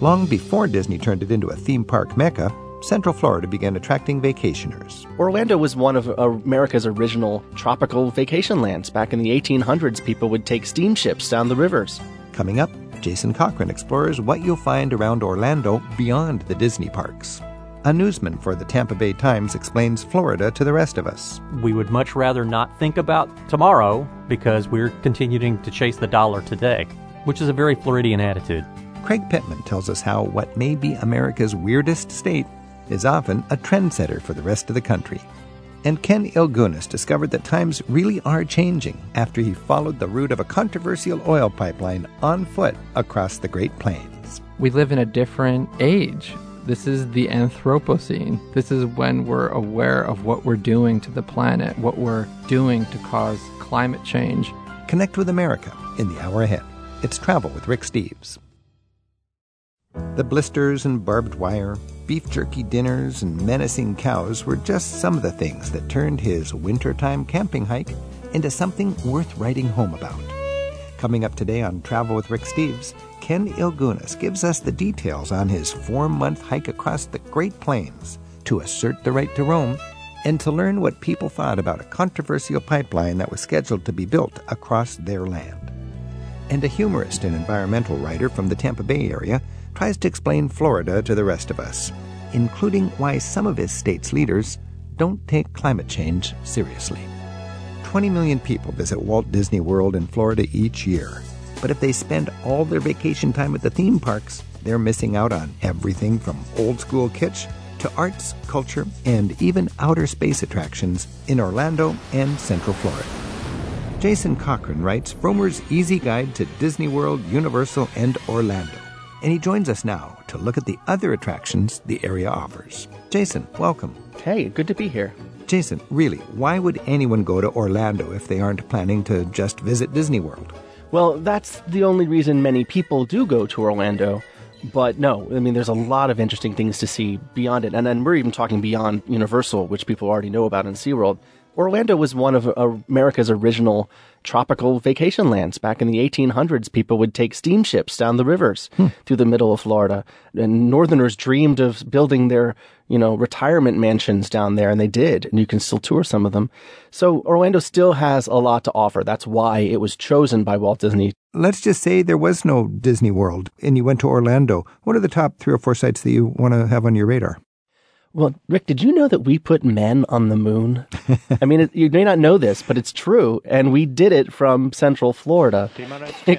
Long before Disney turned it into a theme park mecca, Central Florida began attracting vacationers. Orlando was one of America's original tropical vacation lands. Back in the 1800s, people would take steamships down the rivers. Coming up, Jason Cochran explores what you'll find around Orlando beyond the Disney parks. A newsman for the Tampa Bay Times explains Florida to the rest of us. We would much rather not think about tomorrow because we're continuing to chase the dollar today, which is a very Floridian attitude. Craig Pittman tells us how what may be America's weirdest state is often a trendsetter for the rest of the country. And Ken Ilgunas discovered that times really are changing after he followed the route of a controversial oil pipeline on foot across the Great Plains. We live in a different age. This is the Anthropocene. This is when we're aware of what we're doing to the planet, what we're doing to cause climate change. Connect with America in the hour ahead. It's Travel with Rick Steves. The blisters and barbed wire, beef jerky dinners, and menacing cows were just some of the things that turned his wintertime camping hike into something worth writing home about. Coming up today on Travel with Rick Steves, Ken Ilgunas gives us the details on his four month hike across the Great Plains to assert the right to roam and to learn what people thought about a controversial pipeline that was scheduled to be built across their land. And a humorist and environmental writer from the Tampa Bay area tries to explain Florida to the rest of us, including why some of his state's leaders don't take climate change seriously. 20 million people visit Walt Disney World in Florida each year, but if they spend all their vacation time at the theme parks, they're missing out on everything from old school kitsch to arts, culture, and even outer space attractions in Orlando and Central Florida. Jason Cochran writes Frommer's Easy Guide to Disney World, Universal, and Orlando and he joins us now to look at the other attractions the area offers. Jason, welcome. Hey, good to be here. Jason, really, why would anyone go to Orlando if they aren't planning to just visit Disney World? Well, that's the only reason many people do go to Orlando. But no, I mean, there's a lot of interesting things to see beyond it. And then we're even talking beyond Universal, which people already know about in SeaWorld. Orlando was one of America's original tropical vacation lands. Back in the 1800s, people would take steamships down the rivers hmm. through the middle of Florida. And Northerners dreamed of building their, you know, retirement mansions down there, and they did. And you can still tour some of them. So Orlando still has a lot to offer. That's why it was chosen by Walt Disney. Let's just say there was no Disney World and you went to Orlando. What are the top three or four sites that you want to have on your radar? Well, Rick, did you know that we put men on the moon? I mean, it, you may not know this, but it's true. And we did it from Central Florida.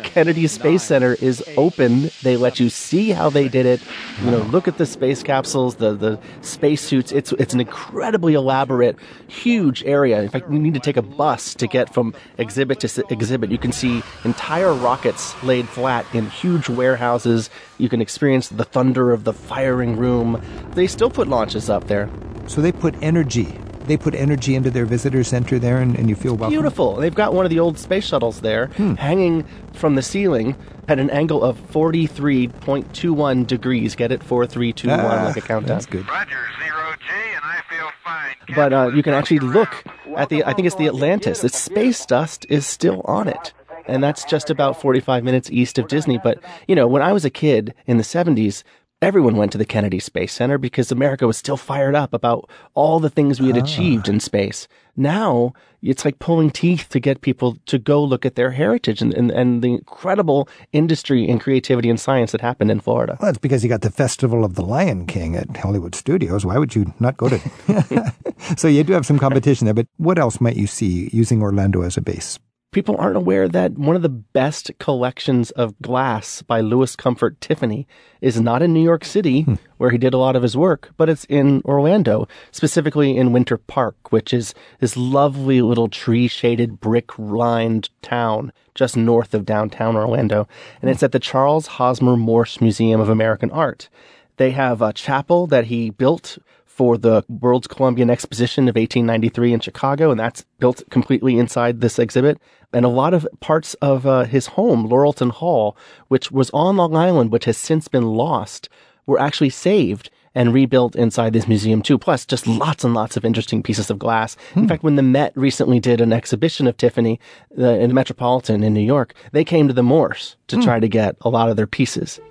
Kennedy Space Center is open. They let you see how they did it. You know, look at the space capsules, the, the spacesuits. It's, it's an incredibly elaborate, huge area. In fact, you need to take a bus to get from exhibit to exhibit. You can see entire rockets laid flat in huge warehouses. You can experience the thunder of the firing room. They still put launches up there. So they put energy. They put energy into their visitor center there, and, and you feel welcome. Beautiful. They've got one of the old space shuttles there, hmm. hanging from the ceiling at an angle of forty-three point two one degrees. Get it? 4321, ah, like a countdown. That's good. Roger, zero G, and I feel fine. But uh, you can actually look at the. I think it's the Atlantis. Its space dust is still on it and that's just about 45 minutes east of Disney. But, you know, when I was a kid in the 70s, everyone went to the Kennedy Space Center because America was still fired up about all the things we had ah. achieved in space. Now it's like pulling teeth to get people to go look at their heritage and, and, and the incredible industry and creativity and science that happened in Florida. Well, it's because you got the Festival of the Lion King at Hollywood Studios. Why would you not go to? so you do have some competition there, but what else might you see using Orlando as a base? People aren't aware that one of the best collections of glass by Louis Comfort Tiffany is not in New York City, hmm. where he did a lot of his work, but it's in Orlando, specifically in Winter Park, which is this lovely little tree shaded, brick lined town just north of downtown Orlando. And it's at the Charles Hosmer Morse Museum of American Art. They have a chapel that he built for the World's Columbian Exposition of 1893 in Chicago, and that's built completely inside this exhibit. And a lot of parts of uh, his home, Laurelton Hall, which was on Long Island, but has since been lost, were actually saved and rebuilt inside this museum too. Plus, just lots and lots of interesting pieces of glass. Hmm. In fact, when the Met recently did an exhibition of Tiffany uh, in the Metropolitan in New York, they came to the Morse to hmm. try to get a lot of their pieces.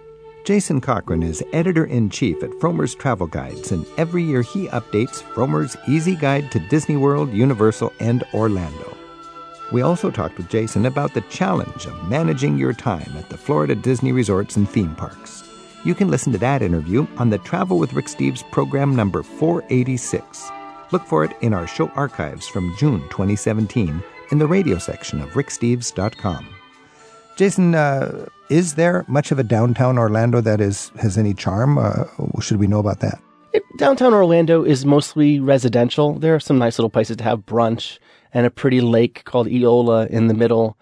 Jason Cochran is editor in chief at Frommer's Travel Guides, and every year he updates Frommer's Easy Guide to Disney World, Universal, and Orlando. We also talked with Jason about the challenge of managing your time at the Florida Disney resorts and theme parks. You can listen to that interview on the Travel with Rick Steves program number 486. Look for it in our show archives from June 2017 in the radio section of ricksteves.com. Jason, uh, is there much of a downtown Orlando that is has any charm? Uh, should we know about that? It, downtown Orlando is mostly residential. There are some nice little places to have brunch and a pretty lake called Eola in the middle.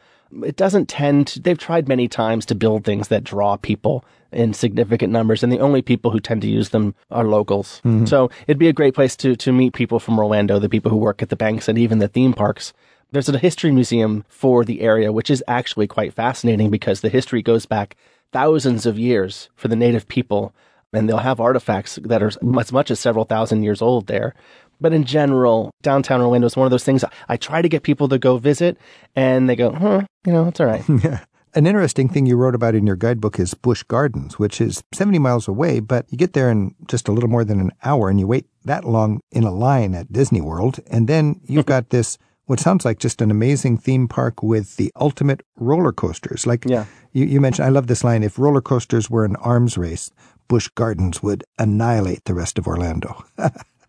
It doesn't tend to, they've tried many times to build things that draw people in significant numbers, and the only people who tend to use them are locals. Mm-hmm. So it'd be a great place to, to meet people from Orlando, the people who work at the banks and even the theme parks. There's a history museum for the area, which is actually quite fascinating because the history goes back thousands of years for the native people, and they'll have artifacts that are as much as several thousand years old there. But in general, downtown Orlando is one of those things I try to get people to go visit, and they go, huh, you know, it's all right. Yeah. An interesting thing you wrote about in your guidebook is Busch Gardens, which is 70 miles away, but you get there in just a little more than an hour and you wait that long in a line at Disney World. And then you've got this, what sounds like just an amazing theme park with the ultimate roller coasters. Like yeah. you, you mentioned, I love this line if roller coasters were an arms race, Busch Gardens would annihilate the rest of Orlando.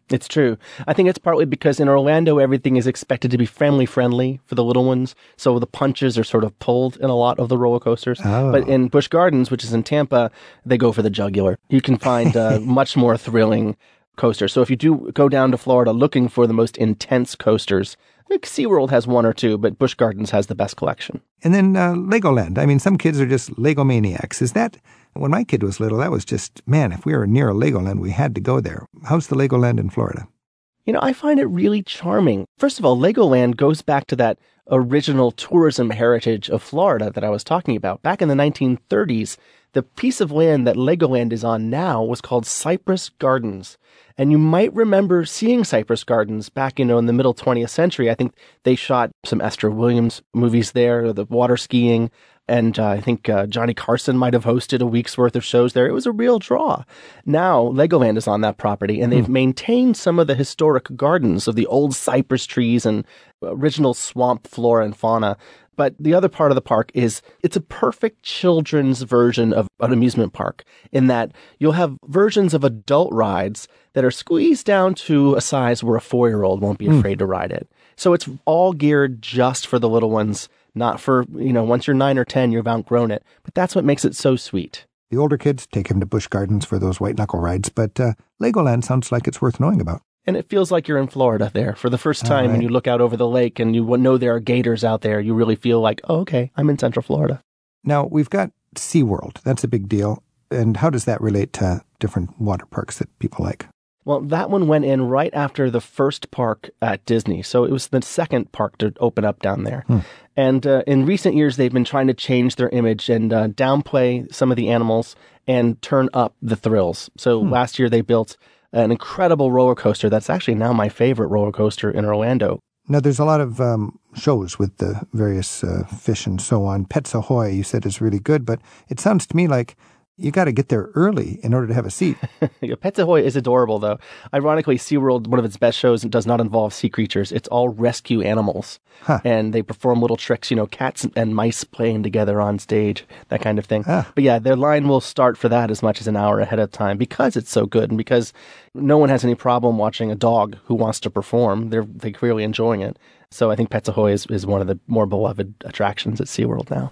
It's true. I think it's partly because in Orlando, everything is expected to be family friendly for the little ones. So the punches are sort of pulled in a lot of the roller coasters. Oh. But in Busch Gardens, which is in Tampa, they go for the jugular. You can find uh, much more thrilling coasters. So if you do go down to Florida looking for the most intense coasters, I think SeaWorld has one or two, but Busch Gardens has the best collection. And then uh, Legoland. I mean, some kids are just Lego maniacs. Is that when my kid was little, that was just, man, if we were near a Legoland, we had to go there. How's the Legoland in Florida? You know, I find it really charming. First of all, Legoland goes back to that original tourism heritage of Florida that I was talking about. Back in the 1930s, the piece of land that Legoland is on now was called Cypress Gardens. And you might remember seeing Cypress Gardens back, you know, in the middle 20th century. I think they shot some Esther Williams movies there, the water skiing and uh, I think uh, Johnny Carson might have hosted a week's worth of shows there. It was a real draw. Now Legoland is on that property, and they've hmm. maintained some of the historic gardens of the old cypress trees and original swamp flora and fauna. But the other part of the park is it's a perfect children's version of an amusement park in that you'll have versions of adult rides that are squeezed down to a size where a four year old won't be hmm. afraid to ride it. So it's all geared just for the little ones not for, you know, once you're nine or 10, you've outgrown it. But that's what makes it so sweet. The older kids take him to Busch Gardens for those white knuckle rides, but uh, Legoland sounds like it's worth knowing about. And it feels like you're in Florida there for the first time right. when you look out over the lake and you know there are gators out there. You really feel like, oh, okay, I'm in Central Florida. Now, we've got SeaWorld. That's a big deal. And how does that relate to different water parks that people like? Well, that one went in right after the first park at Disney. So it was the second park to open up down there. Hmm. And uh, in recent years, they've been trying to change their image and uh, downplay some of the animals and turn up the thrills. So hmm. last year, they built an incredible roller coaster that's actually now my favorite roller coaster in Orlando. Now, there's a lot of um, shows with the various uh, fish and so on. Pets Ahoy, you said, is really good, but it sounds to me like you got to get there early in order to have a seat. Pets Ahoy is adorable, though. Ironically, SeaWorld, one of its best shows, does not involve sea creatures. It's all rescue animals. Huh. And they perform little tricks, you know, cats and mice playing together on stage, that kind of thing. Ah. But yeah, their line will start for that as much as an hour ahead of time because it's so good and because no one has any problem watching a dog who wants to perform. They're, they're clearly enjoying it. So I think Pets Ahoy is, is one of the more beloved attractions at SeaWorld now.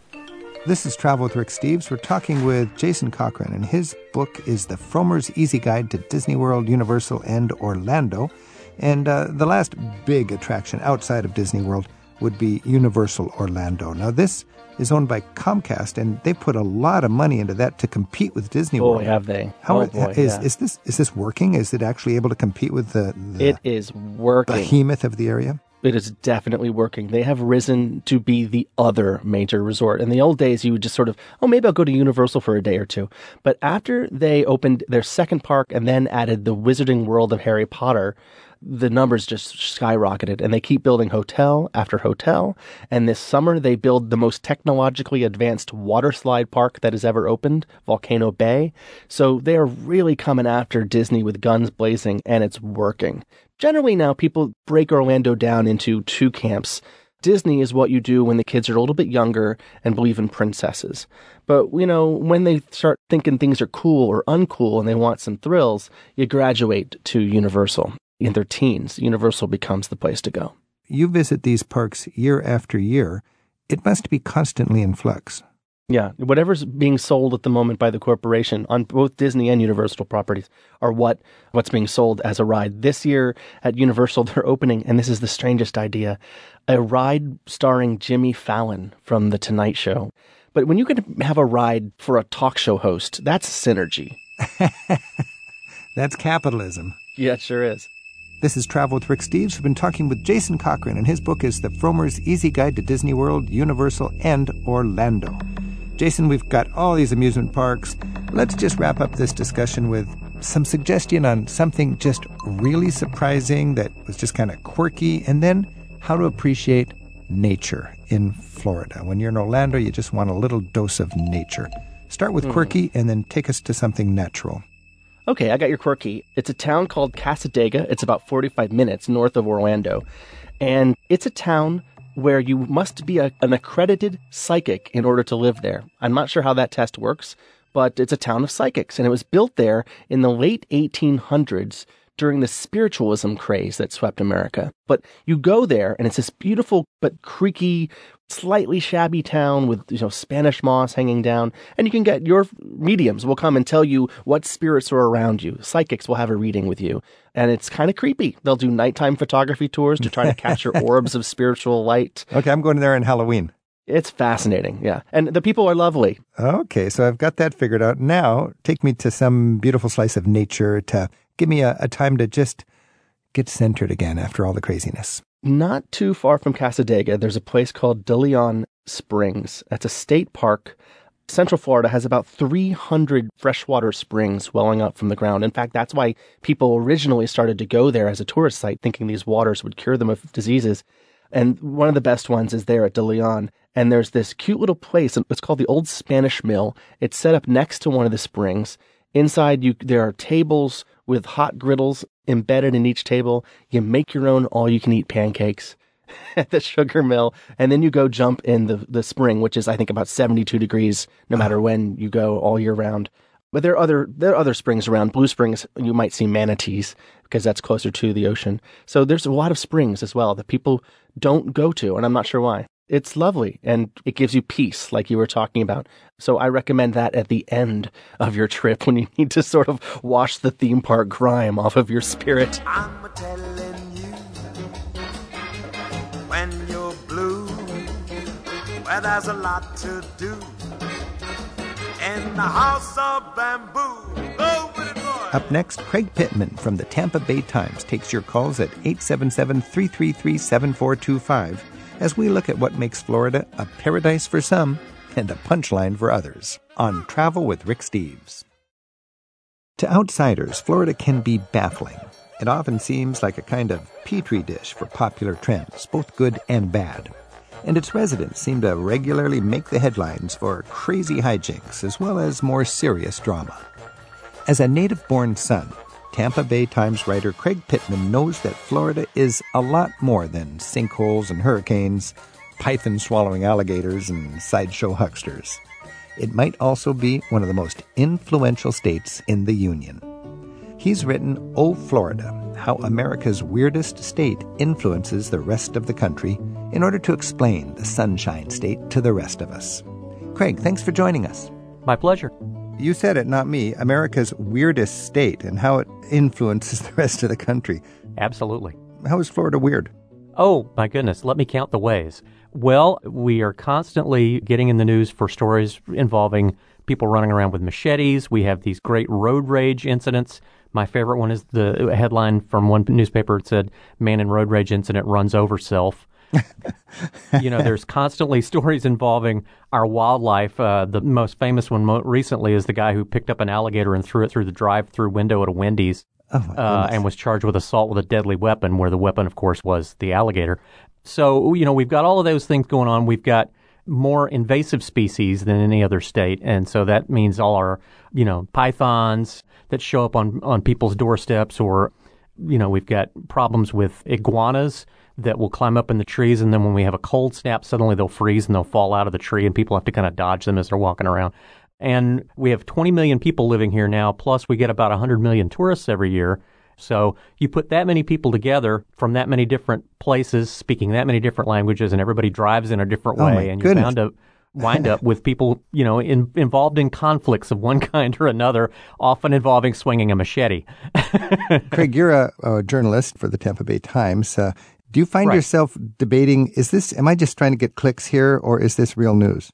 This is Travel with Rick Steves. We're talking with Jason Cochran, and his book is The Frommer's Easy Guide to Disney World, Universal, and Orlando. And uh, the last big attraction outside of Disney World would be Universal Orlando. Now, this is owned by Comcast, and they put a lot of money into that to compete with Disney oh, World. have they? How oh, boy, is, yeah. is this is this working? Is it actually able to compete with the, the it is working behemoth of the area? It is definitely working. They have risen to be the other major resort. In the old days, you would just sort of, oh, maybe I'll go to Universal for a day or two. But after they opened their second park and then added the Wizarding World of Harry Potter, the numbers just skyrocketed and they keep building hotel after hotel. And this summer they build the most technologically advanced water slide park that has ever opened, Volcano Bay. So they are really coming after Disney with guns blazing and it's working. Generally now people break Orlando down into two camps. Disney is what you do when the kids are a little bit younger and believe in princesses. But, you know, when they start thinking things are cool or uncool and they want some thrills, you graduate to Universal. In their teens, Universal becomes the place to go. You visit these parks year after year. It must be constantly in flux. Yeah, whatever's being sold at the moment by the corporation on both Disney and Universal properties are what what's being sold as a ride. This year at Universal, they're opening, and this is the strangest idea, a ride starring Jimmy Fallon from The Tonight Show. But when you can have a ride for a talk show host, that's synergy. That's capitalism. Yeah, it sure is. This is Travel with Rick Steves. We've been talking with Jason Cochran, and his book is The Frommer's Easy Guide to Disney World, Universal, and Orlando. Jason, we've got all these amusement parks. Let's just wrap up this discussion with some suggestion on something just really surprising that was just kind of quirky, and then how to appreciate nature in Florida. When you're in Orlando, you just want a little dose of nature. Start with hmm. quirky and then take us to something natural. Okay, I got your quirky. It's a town called Cassadaga. It's about 45 minutes north of Orlando. And it's a town where you must be a, an accredited psychic in order to live there. I'm not sure how that test works, but it's a town of psychics. And it was built there in the late 1800s during the spiritualism craze that swept America. But you go there and it's this beautiful but creaky, slightly shabby town with you know Spanish moss hanging down, and you can get your mediums will come and tell you what spirits are around you. Psychics will have a reading with you, and it's kind of creepy. They'll do nighttime photography tours to try to capture orbs of spiritual light. Okay, I'm going there on Halloween. It's fascinating, yeah, and the people are lovely. Okay, so I've got that figured out. Now, take me to some beautiful slice of nature to give me a, a time to just get centered again after all the craziness. Not too far from Cassadaga, there's a place called De Leon Springs. That's a state park. Central Florida has about 300 freshwater springs welling up from the ground. In fact, that's why people originally started to go there as a tourist site, thinking these waters would cure them of diseases. And one of the best ones is there at De Leon. And there's this cute little place. It's called the Old Spanish Mill. It's set up next to one of the springs. Inside, you there are tables with hot griddles embedded in each table. You make your own all-you-can-eat pancakes at the sugar mill, and then you go jump in the the spring, which is I think about 72 degrees no matter when you go all year round. But there are other there are other springs around. Blue Springs, you might see manatees because that's closer to the ocean. So there's a lot of springs as well that people don't go to, and I'm not sure why. It's lovely and it gives you peace, like you were talking about. So I recommend that at the end of your trip when you need to sort of wash the theme park grime off of your spirit. I'm telling you when you're blue, well, there's a lot to do in the house of bamboo. With it, boy. Up next, Craig Pittman from the Tampa Bay Times takes your calls at 877 333 7425 as we look at what makes Florida a paradise for some and a punchline for others on Travel with Rick Steves. To outsiders, Florida can be baffling. It often seems like a kind of petri dish for popular trends, both good and bad. And its residents seem to regularly make the headlines for crazy hijinks as well as more serious drama. As a native born son, Tampa Bay Times writer Craig Pittman knows that Florida is a lot more than sinkholes and hurricanes, python swallowing alligators, and sideshow hucksters. It might also be one of the most influential states in the Union. He's written Oh Florida How America's Weirdest State Influences the Rest of the Country in order to explain the Sunshine State to the rest of us. Craig, thanks for joining us. My pleasure. You said it, not me. America's weirdest state and how it influences the rest of the country. Absolutely. How is Florida weird? Oh, my goodness. Let me count the ways. Well, we are constantly getting in the news for stories involving people running around with machetes. We have these great road rage incidents. My favorite one is the headline from one newspaper. It said, Man in road rage incident runs over self. you know, there's constantly stories involving our wildlife. Uh, the most famous one mo- recently is the guy who picked up an alligator and threw it through the drive-through window at a Wendy's. Oh, uh, and was charged with assault with a deadly weapon, where the weapon, of course, was the alligator. So, you know, we've got all of those things going on. We've got more invasive species than any other state. And so that means all our, you know, pythons that show up on, on people's doorsteps or, you know, we've got problems with iguanas that will climb up in the trees. And then when we have a cold snap, suddenly they'll freeze and they'll fall out of the tree and people have to kind of dodge them as they're walking around. And we have 20 million people living here now, plus we get about 100 million tourists every year. So you put that many people together from that many different places, speaking that many different languages, and everybody drives in a different Oh, way, and goodness. bound to wind up with people, you know, in, involved in conflicts of one kind or another, often involving swinging a machete. Craig, you're a, a journalist for the Tampa Bay Times. Uh, do you find Right. yourself debating, is this, am I just trying to get clicks here or is this real news?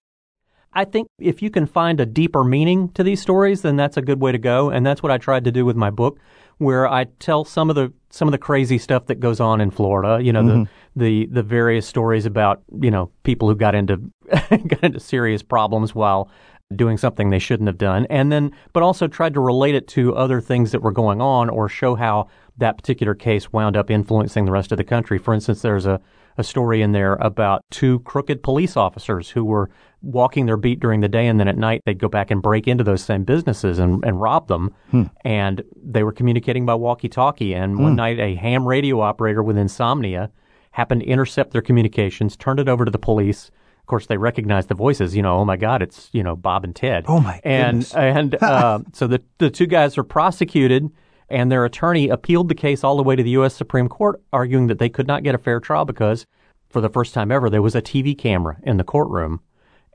I think if you can find a deeper meaning to these stories, then that's a good way to go. And that's what I tried to do with my book, where I tell some of the some of the crazy stuff that goes on in Florida. You know, the mm-hmm. the the various stories about you know people who got into got into serious problems while doing something they shouldn't have done, and then but also tried to relate it to other things that were going on or show how that particular case wound up influencing the rest of the country. For instance, there's a a story in there about two crooked police officers who were walking their beat during the day and then at night they'd go back and break into those same businesses and, and rob them. And they were communicating by walkie talkie. And one night a ham radio operator with insomnia happened to intercept their communications, turned it over to the police. Of course, they recognized the voices. You know, oh my God, it's you know Bob and Ted. Oh, my And goodness. and uh, so the the two guys were prosecuted, and their attorney appealed the case all the way to the U.S. Supreme Court, arguing that they could not get a fair trial because, for the first time ever, there was a TV camera in the courtroom,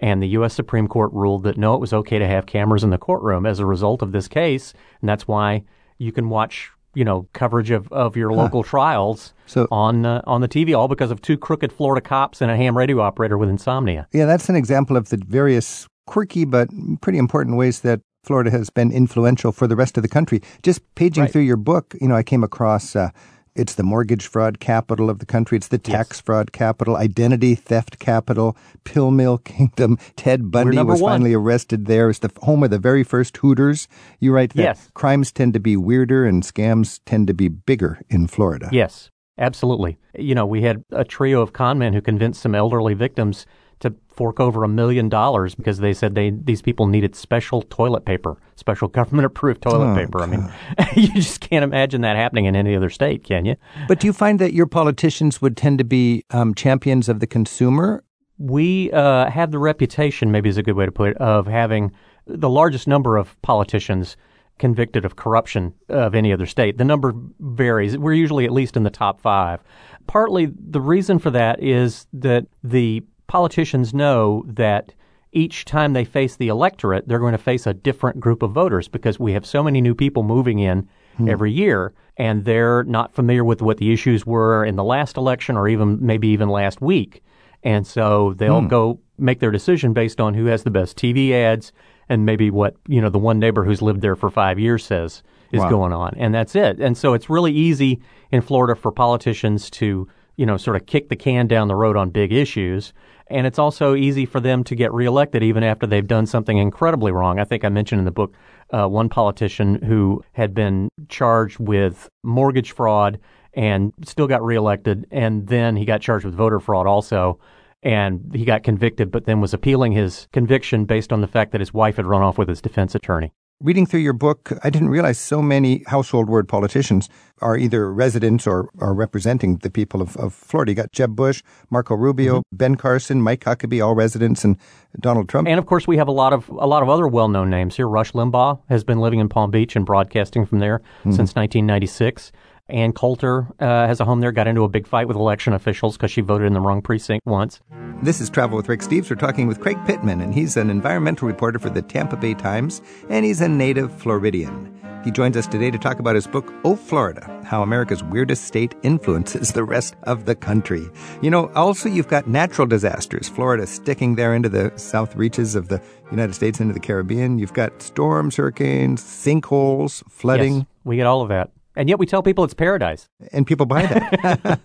and the U.S. Supreme Court ruled that no, it was okay to have cameras in the courtroom as a result of this case, and that's why you can watch. You know, coverage of, of your local trials So- on uh, on the TV, all because of two crooked Florida cops and a ham radio operator with insomnia. Yeah, that's an example of the various quirky but pretty important ways that Florida has been influential for the rest of the country. Just paging Right. through your book, you know, I came across uh, it's the mortgage fraud capital of the country. It's the tax fraud capital, identity theft capital, pill mill kingdom. Ted Bundy was one. finally arrested there. It's the home of the very first Hooters. You write that Yes. crimes tend to be weirder and scams tend to be bigger in Florida. Yes, absolutely. You know, we had a trio of con men who convinced some elderly victims to fork over a million dollars because they said they these people needed special toilet paper, special government approved toilet Oh, paper. I mean, you just can't imagine that happening in any other state, can you? But do you find that your politicians would tend to be um, champions of the consumer We uh, have the reputation, maybe is a good way to put it, of having the largest number of politicians convicted of corruption of any other state. The number varies. We're usually at least in the top five. Partly the reason for that is that the politicians know that each time they face the electorate, they're going to face a different group of voters because we have so many new people moving in hmm. every year and they're not familiar with what the issues were in the last election or even maybe even last week. And so they'll hmm. go make their decision based on who has the best TV ads and maybe what, you know, the one neighbor who's lived there for five years says is Wow. going on. And that's it. And so it's really easy in Florida for politicians to, you know, sort of kick the can down the road on big issues. And it's also easy for them to get reelected even after they've done something incredibly wrong. I think I mentioned in the book uh, one politician who had been charged with mortgage fraud and still got reelected. And then he got charged with voter fraud also. And he got convicted, but then was appealing his conviction based on the fact that his wife had run off with his defense attorney. Reading through your book, I didn't realize so many household word politicians are either residents or are representing the people of, of Florida. You got Jeb Bush, Marco Rubio, mm-hmm. Ben Carson, Mike Huckabee, all residents, and Donald Trump. And of course, we have a lot of a lot of other well-known names here. Rush Limbaugh has been living in Palm Beach and broadcasting from there mm-hmm. since 1996. Ann Coulter uh, has a home there. Got into a big fight with election officials because she voted in the wrong precinct once. This is Travel with Rick Steves. We're talking with Craig Pittman, and he's an environmental reporter for the Tampa Bay Times, and he's a native Floridian. He joins us today to talk about his book, Oh Florida How America's Weirdest State Influences the Rest of the Country. You know, also, you've got natural disasters. Florida sticking there into the south reaches of the United States, into the Caribbean. You've got storms, hurricanes, sinkholes, flooding, Yes, we get all of that, and yet we tell people it's paradise. and people buy that.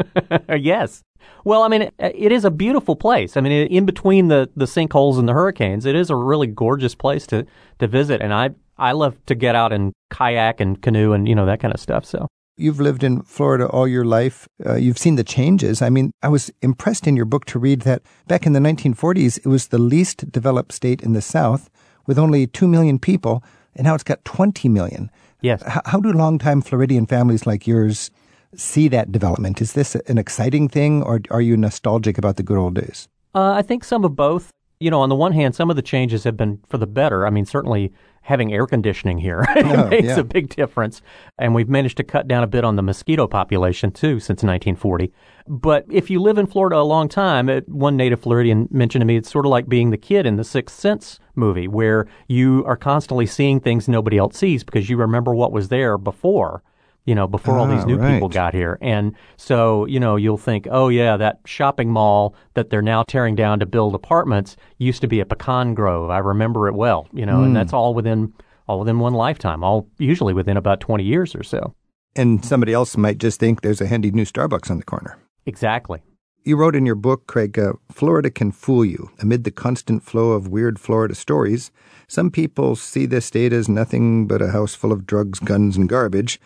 Yes. Well, I mean, it, it is a beautiful place. I mean, in between the, the sinkholes and the hurricanes, it is a really gorgeous place to, to visit. And I, I love to get out and kayak and canoe and you know that kind of stuff. So You've lived in Florida all your life. Uh, you've seen the changes. I mean, I was impressed in your book to read that back in the 1940s, it was the least developed state in the South with only 2 million people, and now it's got 20 million. Yes, how do longtime Floridian families like yours see that development? Is this an exciting thing, or are you nostalgic about the good old days? Uh, I think some of both. You know, on the one hand, some of the changes have been for the better. I mean, certainly having air conditioning here Oh, makes yeah. a big difference. And we've managed to cut down a bit on the mosquito population, too, since 1940. But if you live in Florida a long time, it, one native Floridian mentioned to me, it's sort of like being the kid in the Sixth Sense movie, where you are constantly seeing things nobody else sees because you remember what was there before. You know, before all these Ah, new people got here. And so, you know, you'll think, oh, yeah, that shopping mall that they're now tearing down to build apartments used to be a pecan grove. I remember it well, you know, and that's all within all within one lifetime, all usually within about 20 years or so. And somebody else might just think there's a handy new Starbucks on the corner. Exactly. You wrote in your book, Craig, uh, Florida can fool you. Amid the constant flow of weird Florida stories, some people see this state as nothing but a house full of drugs, guns, and garbage.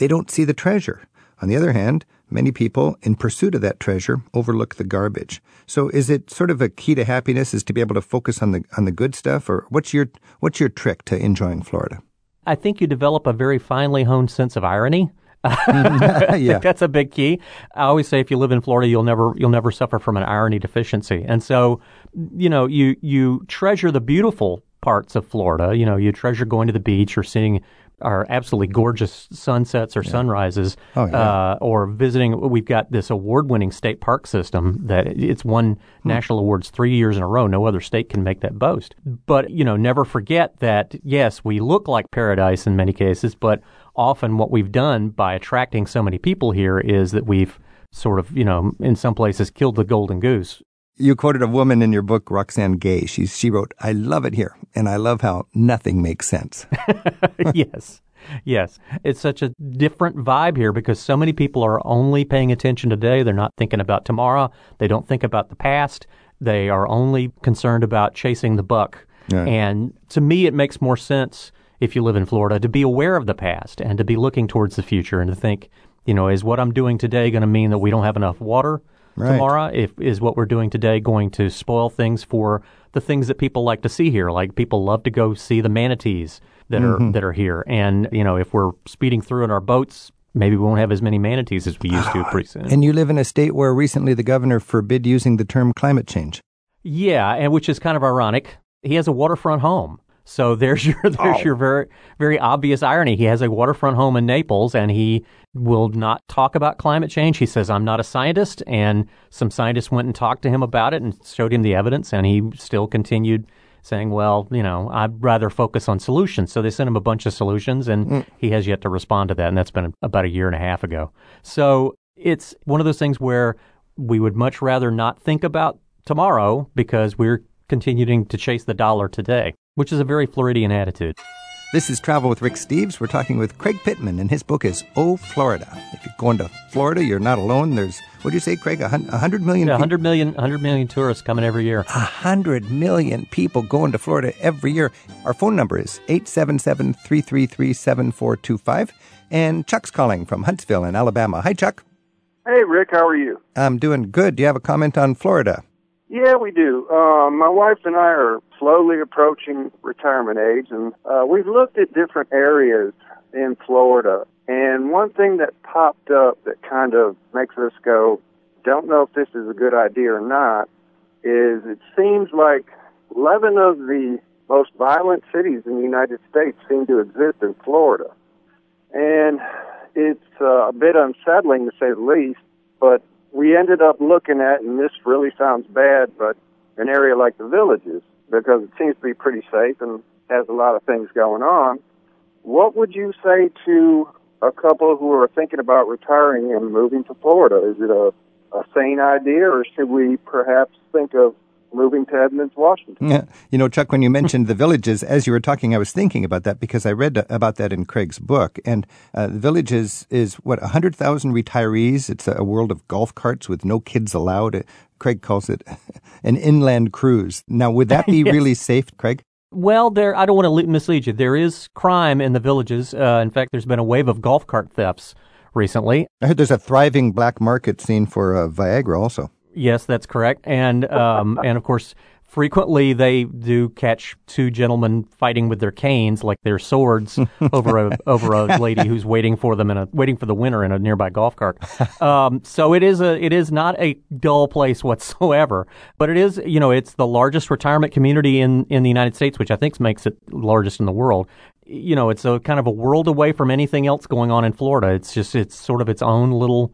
They don't see the treasure. On the other hand, many people, in pursuit of that treasure, overlook the garbage. So, is it sort of a key to happiness is to be able to focus on the on the good stuff, or what's your what's your trick to enjoying Florida? I think you develop a very finely honed sense of irony. Yeah, that's a big key. I always say if you live in Florida, you'll never you'll never suffer from an irony deficiency. And so, you know, you you treasure the beautiful parts of Florida. You know, you treasure going to the beach or seeing our absolutely gorgeous sunsets or sunrises, Oh, yeah. uh, or visiting. We've got this award-winning state park system that it's won Hmm. national awards three years in a row. No other state can make that boast. But you know, never forget that yes, we look like paradise in many cases, but often what we've done by attracting so many people here is that we've sort of, you know, in some places killed the golden goose. You quoted a woman in your book, Roxane Gay. She, she wrote, I love it here, and I love how nothing makes sense. yes. Yes. It's such a different vibe here because so many people are only paying attention today. They're not thinking about tomorrow. They don't think about the past. They are only concerned about chasing the buck. Yeah. And to me, it makes more sense if you live in Florida to be aware of the past and to be looking towards the future and to think, you know, is what I'm doing today going to mean that we don't have enough water Right. tomorrow? If is what we're doing today going to spoil things for the things that people like to see here? Like people love to go see the manatees that Mm-hmm. are that are here, and you know, if we're speeding through in our boats, maybe we won't have as many manatees as we used to pretty soon. And you live in a state where recently the governor forbid using the term climate change. Yeah, and which is kind of ironic. He has a waterfront home. So there's your there's Oh. your very very obvious irony. He has a waterfront home in Naples and he will not talk about climate change. He says I'm not a scientist and some scientists went and talked to him about it and showed him the evidence and he still continued saying, "Well, you know, I'd rather focus on solutions." So they sent him a bunch of solutions and mm. he has yet to respond to that and that's been about a year and a half ago. So it's one of those things where we would much rather not think about tomorrow because we're continuing to chase the dollar today, which is a very Floridian attitude. This is Travel with Rick Steves. We're talking with Craig Pittman, and his book is Oh, Florida. If you're going to Florida, you're not alone. There's, what do you say, Craig, a hun- a hundred million Yeah, people? 100 million, 100 million tourists coming every year. A hundred million people going to Florida every year. Our phone number is 877-333-7425. And Chuck's calling from Huntsville in Alabama. Hi, Chuck. Hey, Rick, how are you? I'm doing good. Do you have a comment on Florida? Yeah, we do. Uh, my wife and I are slowly approaching retirement age, and uh, we've looked at different areas in Florida. And one thing that popped up that kind of makes us go, don't know if this is a good idea or not, is it seems like 11 of the most violent cities in the United States seem to exist in Florida. And it's uh, a bit unsettling to say the least, but we ended up looking at, and this really sounds bad, but an area like the villages, because it seems to be pretty safe and has a lot of things going on. What would you say to a couple who are thinking about retiring and moving to Florida? Is it a, a sane idea, or should we perhaps think of moving to Edmonds, Washington? Yeah. You know, Chuck, when you mentioned the villages, as you were talking, I was thinking about that because I read about that in Craig's book. And uh, the villages is, is what, 100,000 retirees. It's a world of golf carts with no kids allowed. Uh, Craig calls it an inland cruise. Now, would that be Yes. really safe, Craig? Well, there. I don't want to mislead you. There is crime in the villages. Uh, in fact, there's been a wave of golf cart thefts recently. I heard there's a thriving black market scene for uh, Viagra also. Yes, that's correct. And um, and of course, frequently they do catch two gentlemen fighting with their canes, like their swords, over a over a lady who's waiting for them in a waiting for the winner in a nearby golf cart. Um, so it is a it is not a dull place whatsoever, but it is you know it's the largest retirement community in in the United States, which I think makes it largest in the world. You know, it's a kind of a world away from anything else going on in Florida. It's just it's sort of its own little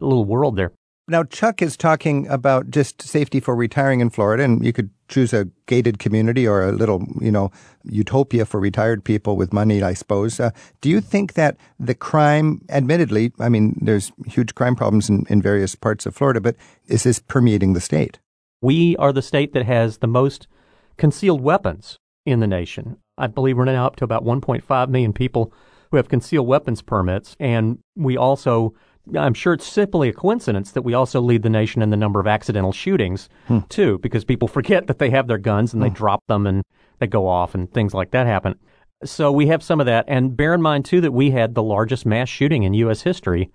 little world there. Now, Chuck is talking about just safety for retiring in Florida, and you could choose a gated community or a little, you know, utopia for retired people with money, I suppose. Uh, do you think that the crime, admittedly, I mean, there's huge crime problems in, in various parts of Florida, but is this permeating the state? We are the state that has the most concealed weapons in the nation. I believe we're now up to about 1.5 million people who have concealed weapons permits, and we also I'm sure it's simply a coincidence that we also lead the nation in the number of accidental shootings, hmm. too, because people forget that they have their guns and they hmm. drop them and they go off and things like that happen. So we have some of that. And bear in mind, too, that we had the largest mass shooting in U.S. history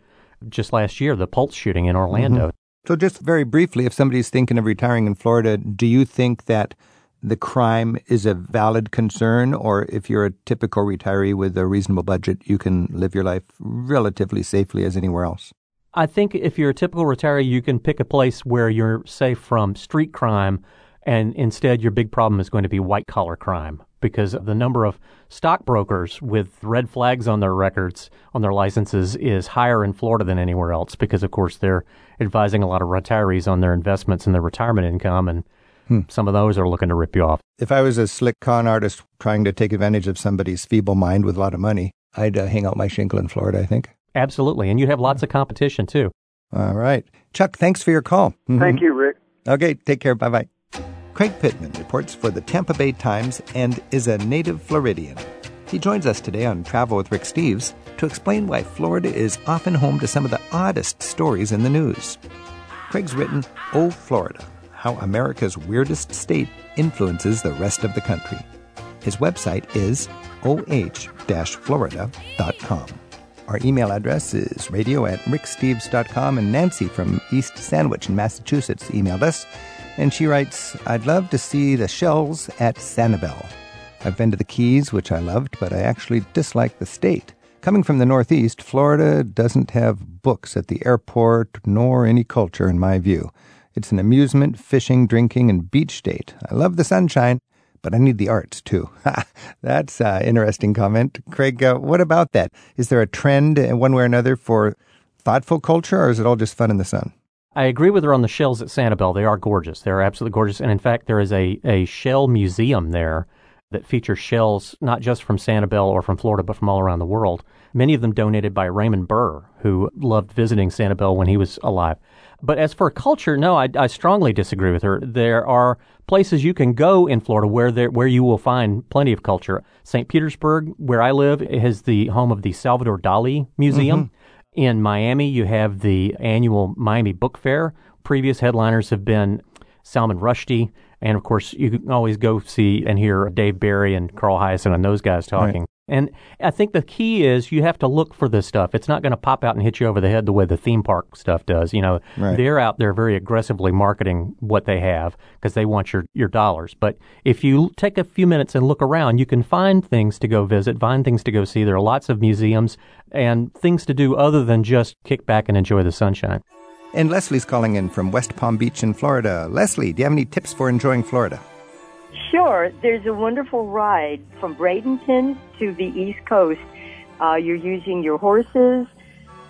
just last year, the Pulse shooting in Orlando. Mm-hmm. So, just very briefly, if somebody's thinking of retiring in Florida, do you think that the crime is a valid concern, or if you're a typical retiree with a reasonable budget, you can live your life relatively safely as anywhere else? I think if you're a typical retiree, you can pick a place where you're safe from street crime, and instead your big problem is going to be white collar crime because the number of stockbrokers with red flags on their records, on their licenses, is higher in Florida than anywhere else because, of course, they're advising a lot of retirees on their investments and their retirement income and Hmm. Some of those are looking to rip you off. If I was a slick con artist trying to take advantage of somebody's feeble mind with a lot of money, I'd uh, hang out my shingle in Florida, I think. Absolutely. And you'd have lots of competition, too. All right. Chuck, thanks for your call. Mm-hmm. Thank you, Rick. Okay, take care. Bye bye. Craig Pittman reports for the Tampa Bay Times and is a native Floridian. He joins us today on Travel with Rick Steves to explain why Florida is often home to some of the oddest stories in the news. Craig's written Oh Florida how America's weirdest state influences the rest of the country. His website is oh-florida.com. Our email address is radio at ricksteves.com, and Nancy from East Sandwich in Massachusetts emailed us, and she writes, I'd love to see the shells at Sanibel. I've been to the Keys, which I loved, but I actually dislike the state. Coming from the Northeast, Florida doesn't have books at the airport nor any culture, in my view. It's an amusement, fishing, drinking, and beach state. I love the sunshine, but I need the arts too. That's an interesting comment. Craig, uh, what about that? Is there a trend in one way or another for thoughtful culture, or is it all just fun in the sun? I agree with her on the shells at Sanibel. They are gorgeous. They're absolutely gorgeous. And in fact, there is a, a shell museum there that features shells not just from Sanibel or from Florida, but from all around the world. Many of them donated by Raymond Burr, who loved visiting Sanibel when he was alive. But as for culture, no, I, I strongly disagree with her. There are places you can go in Florida where there, where you will find plenty of culture. St. Petersburg, where I live, is the home of the Salvador Dali Museum. Mm-hmm. In Miami, you have the annual Miami Book Fair. Previous headliners have been Salman Rushdie, and of course, you can always go see and hear Dave Barry and Carl Hiaasen and those guys talking. Right. And I think the key is you have to look for this stuff. It's not going to pop out and hit you over the head the way the theme park stuff does. You know, right. they're out there very aggressively marketing what they have because they want your, your dollars. But if you take a few minutes and look around, you can find things to go visit, find things to go see. There are lots of museums and things to do other than just kick back and enjoy the sunshine. And Leslie's calling in from West Palm Beach in Florida. Leslie, do you have any tips for enjoying Florida? Sure. There's a wonderful ride from Bradenton to the East Coast. Uh, you're using your horses,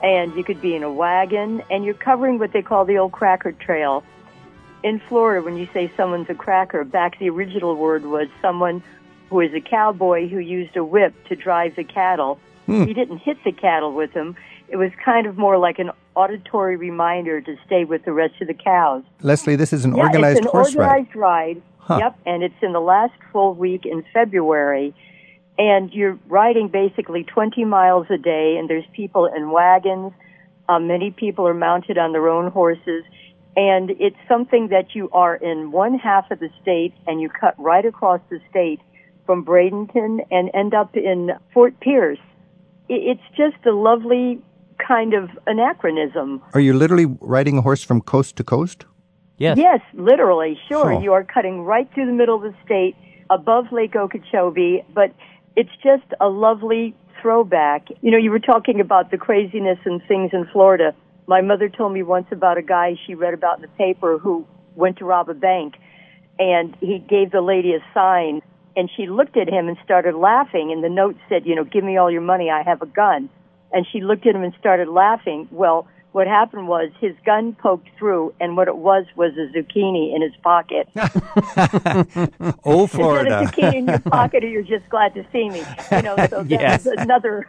and you could be in a wagon, and you're covering what they call the old cracker trail. In Florida, when you say someone's a cracker, back the original word was someone who is a cowboy who used a whip to drive the cattle. Hmm. He didn't hit the cattle with them. It was kind of more like an auditory reminder to stay with the rest of the cows. Leslie, this is an yeah, organized it's an horse organized ride. ride Huh. Yep, and it's in the last full week in February. And you're riding basically 20 miles a day, and there's people in wagons. Um, many people are mounted on their own horses. And it's something that you are in one half of the state, and you cut right across the state from Bradenton and end up in Fort Pierce. It's just a lovely kind of anachronism. Are you literally riding a horse from coast to coast? Yes. Yes, literally, sure. Huh. You are cutting right through the middle of the state above Lake Okeechobee, but it's just a lovely throwback. You know, you were talking about the craziness and things in Florida. My mother told me once about a guy she read about in the paper who went to rob a bank and he gave the lady a sign and she looked at him and started laughing and the note said, you know, give me all your money, I have a gun. And she looked at him and started laughing. Well, what happened was his gun poked through and what it was was a zucchini in his pocket. Oh, Instead Florida. of zucchini in your pocket or you're just glad to see me. You know, so Yes. that's another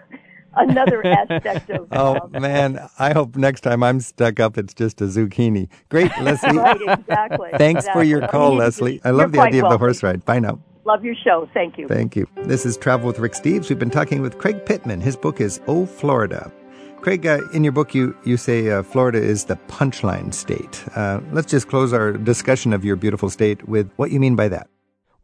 another aspect of Oh um, man, I hope next time I'm stuck up, it's just a zucchini. Great, Leslie. right, exactly. Thanks for your call, I mean, Leslie. I love the quite idea of the horse ride. Bye now. Love your show. Thank you. Thank you. This is Travel with Rick Steves. We've been talking with Craig Pittman. His book is Oh Florida. Craig, uh, in your book, you, you say uh, Florida is the punchline state. Uh, let's just close our discussion of your beautiful state with what you mean by that.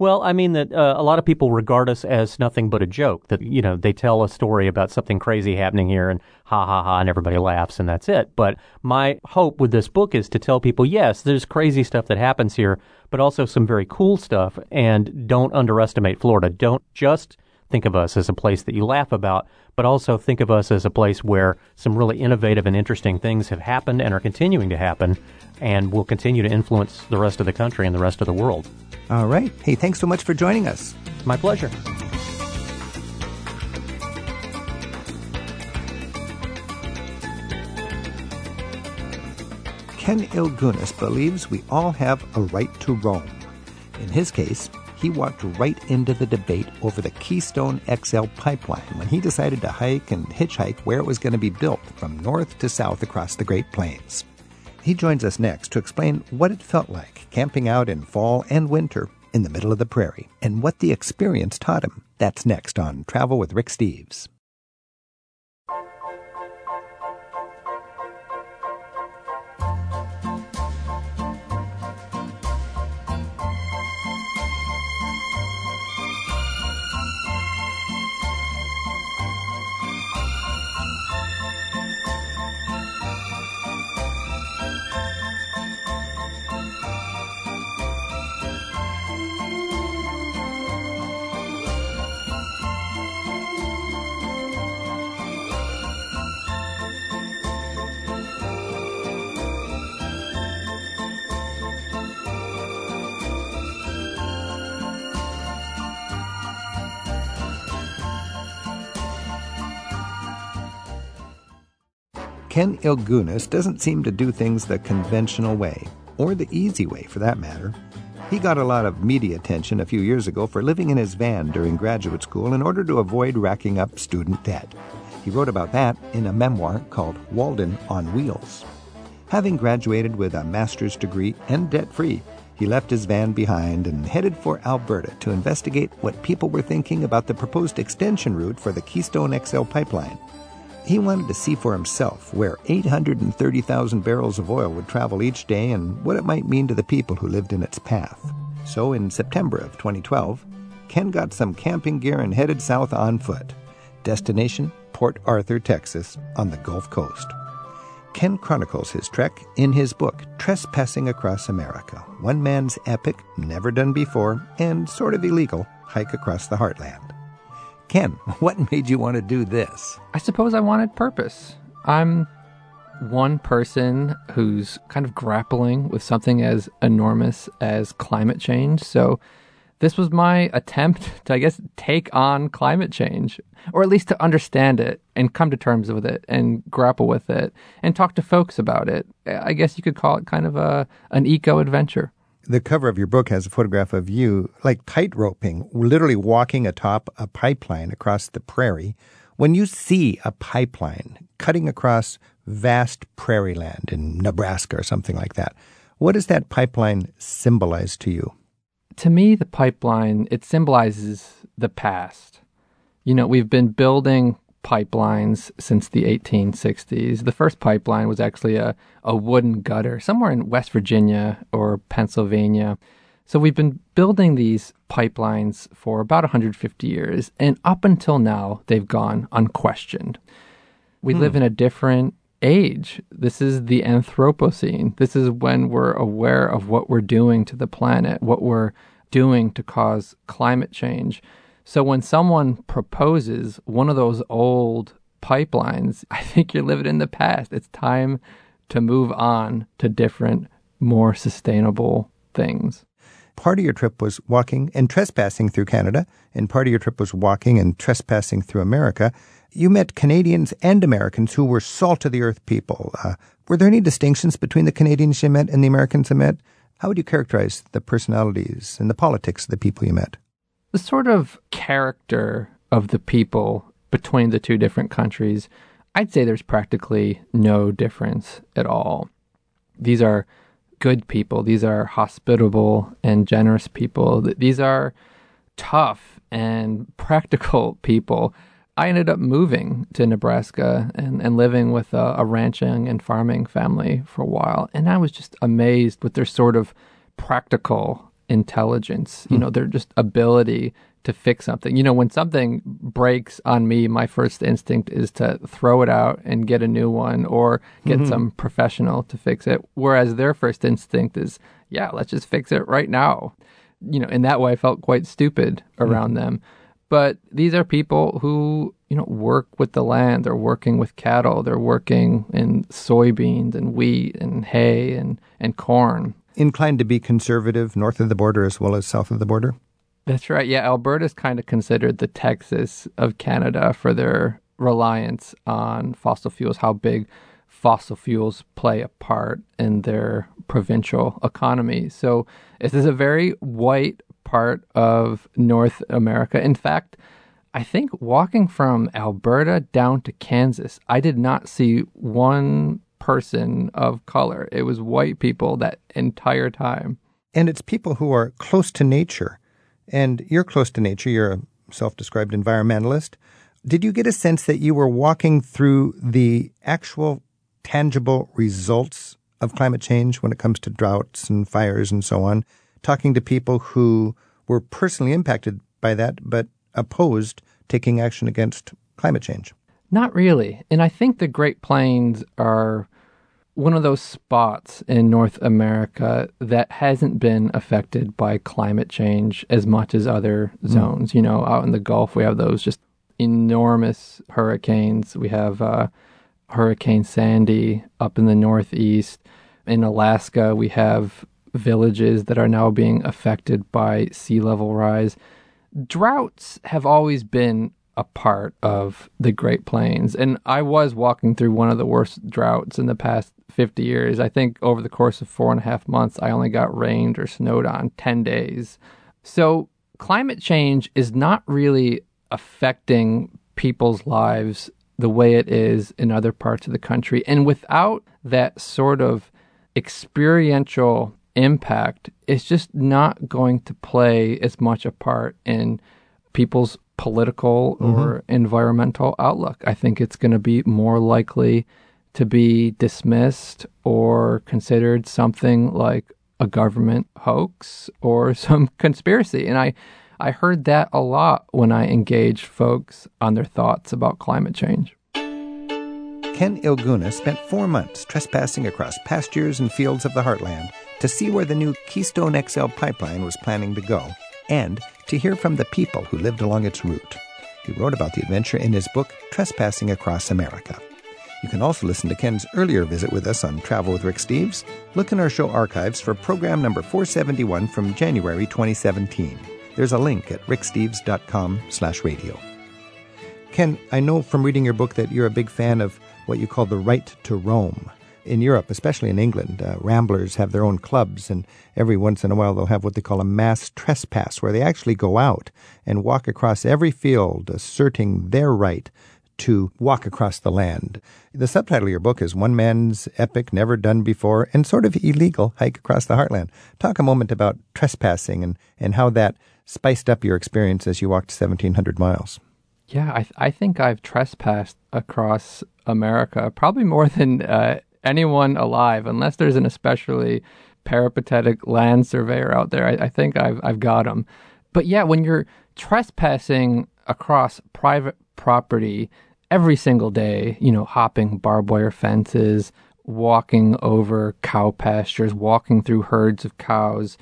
Well, I mean that uh, a lot of people regard us as nothing but a joke. That you know they tell a story about something crazy happening here, and ha ha ha, and everybody laughs, and that's it. But my hope with this book is to tell people, yes, there's crazy stuff that happens here, but also some very cool stuff, and don't underestimate Florida. Don't just think of us as a place that you laugh about, but also think of us as a place where some really innovative and interesting things have happened and are continuing to happen, and will continue to influence the rest of the country and the rest of the world. All right. Hey, thanks so much for joining us. My pleasure. Ken Ilgunas believes we all have a right to roam. In his case, he walked right into the debate over the Keystone XL pipeline when he decided to hike and hitchhike where it was going to be built from north to south across the Great Plains. He joins us next to explain what it felt like camping out in fall and winter in the middle of the prairie and what the experience taught him. That's next on Travel with Rick Steves. Ken Ilgunas doesn't seem to do things the conventional way, or the easy way for that matter. He got a lot of media attention a few years ago for living in his van during graduate school in order to avoid racking up student debt. He wrote about that in a memoir called Walden on Wheels. Having graduated with a master's degree and debt free, he left his van behind and headed for Alberta to investigate what people were thinking about the proposed extension route for the Keystone XL pipeline. He wanted to see for himself where 830,000 barrels of oil would travel each day and what it might mean to the people who lived in its path. So in September of 2012, Ken got some camping gear and headed south on foot. Destination Port Arthur, Texas, on the Gulf Coast. Ken chronicles his trek in his book, Trespassing Across America, one man's epic, never done before, and sort of illegal hike across the heartland. Ken, what made you want to do this? I suppose I wanted purpose. I'm one person who's kind of grappling with something as enormous as climate change. So this was my attempt to, I guess, take on climate change, or at least to understand it and come to terms with it and grapple with it and talk to folks about it. I guess you could call it kind of a an eco adventure. The cover of your book has a photograph of you, like tightroping, literally walking atop a pipeline across the prairie. When you see a pipeline cutting across vast prairie land in Nebraska or something like that, what does that pipeline symbolize to you? to me, the pipeline, it symbolizes the past. You know, we've been building pipelines since the 1860s. The first pipeline was actually a, a wooden gutter somewhere in West Virginia or Pennsylvania. So we've been building these pipelines for about 150 years, and up until now, they've gone unquestioned. We hmm. live in a different age. This is the Anthropocene. This is when we're aware of what we're doing to the planet, what we're doing to cause climate change. So when someone proposes one of those old pipelines, I think you're living in the past. It's time to move on to different, more sustainable things. Part of your trip was walking and trespassing through Canada, and part of your trip was walking and trespassing through America. You met Canadians and Americans who were salt of the earth people. Uh, were there any distinctions between the Canadians you met and the Americans you met? How would you characterize the personalities and the politics of the people you met? The sort of character of the people between the two different countries, I'd say there's practically no difference at all. These are good people. These are hospitable and generous people. These are tough and practical people. I ended up moving to Nebraska and, and living with a, a ranching and farming family for a while. And I was just amazed with their sort of practical intelligence, you hmm. know, their just ability to fix something. You know, when something breaks on me, my first instinct is to throw it out and get a new one or get mm-hmm. some professional to fix it. Whereas their first instinct is, yeah, let's just fix it right now. You know, in that way, I felt quite stupid hmm. around them. But these are people who, you know, work with the land. They're working with cattle. They're working in soybeans and wheat and hay and, and corn. Inclined to be conservative north of the border as well as south of the border? That's right. Yeah, Alberta's kind of considered the Texas of Canada for their reliance on fossil fuels, how big fossil fuels play a part in their provincial economy. So this is a very white part of North America. In fact, I think walking from Alberta down to Kansas, I did not see one person of color. It was white people that entire time. And it's people who are close to nature. And you're close to nature. You're a self described environmentalist. Did you get a sense that you were walking through the actual tangible results of climate change when it comes to droughts and fires and so on? Talking to people who were personally impacted by that but opposed taking action against climate change? Not really. And I think the Great Plains are one of those spots in North America that hasn't been affected by climate change as much as other zones. You know, out in the Gulf, we have those just enormous hurricanes. We have uh, Hurricane Sandy up in the Northeast. In Alaska, we have villages that are now being affected by sea level rise. Droughts have always been a part of the Great Plains. And I was walking through one of the worst droughts in the past 50 years. I think over the course of four and a half months, I only got rained or snowed on 10 days. So climate change is not really affecting people's lives the way it is in other parts of the country. And without that sort of experiential impact, it's just not going to play as much a part in people's political mm-hmm. or environmental outlook. I think it's going to be more likely to be dismissed or considered something like a government hoax or some conspiracy. And I, I heard that a lot when I engaged folks on their thoughts about climate change. Ken Ilgunas spent four months trespassing across pastures and fields of the heartland to see where the new Keystone XL pipeline was planning to go and to hear from the people who lived along its route. He wrote about the adventure in his book, Trespassing Across America. You can also listen to Ken's earlier visit with us on Travel with Rick Steves. Look in our show archives for program number 471 from January 2017. There's a link at ricksteves.com slash radio. Ken, I know from reading your book that you're a big fan of what you call the right to roam. In Europe, especially in England, uh, ramblers have their own clubs, and every once in a while they'll have what they call a mass trespass, where they actually go out and walk across every field, asserting their right to walk across the land. The subtitle of your book is One Man's Epic Never Done Before and Sort of Illegal Hike Across the Heartland. Talk a moment about trespassing and, and how that spiced up your experience as you walked 1,700 miles. Yeah, I, th- I think I've trespassed across America probably more than uh, anyone alive, unless there's an especially peripatetic land surveyor out there. I, I think I've I've got him. But yeah, when you're trespassing across private property every single day, you know, hopping barbed wire fences, walking over cow pastures, walking through herds of cows,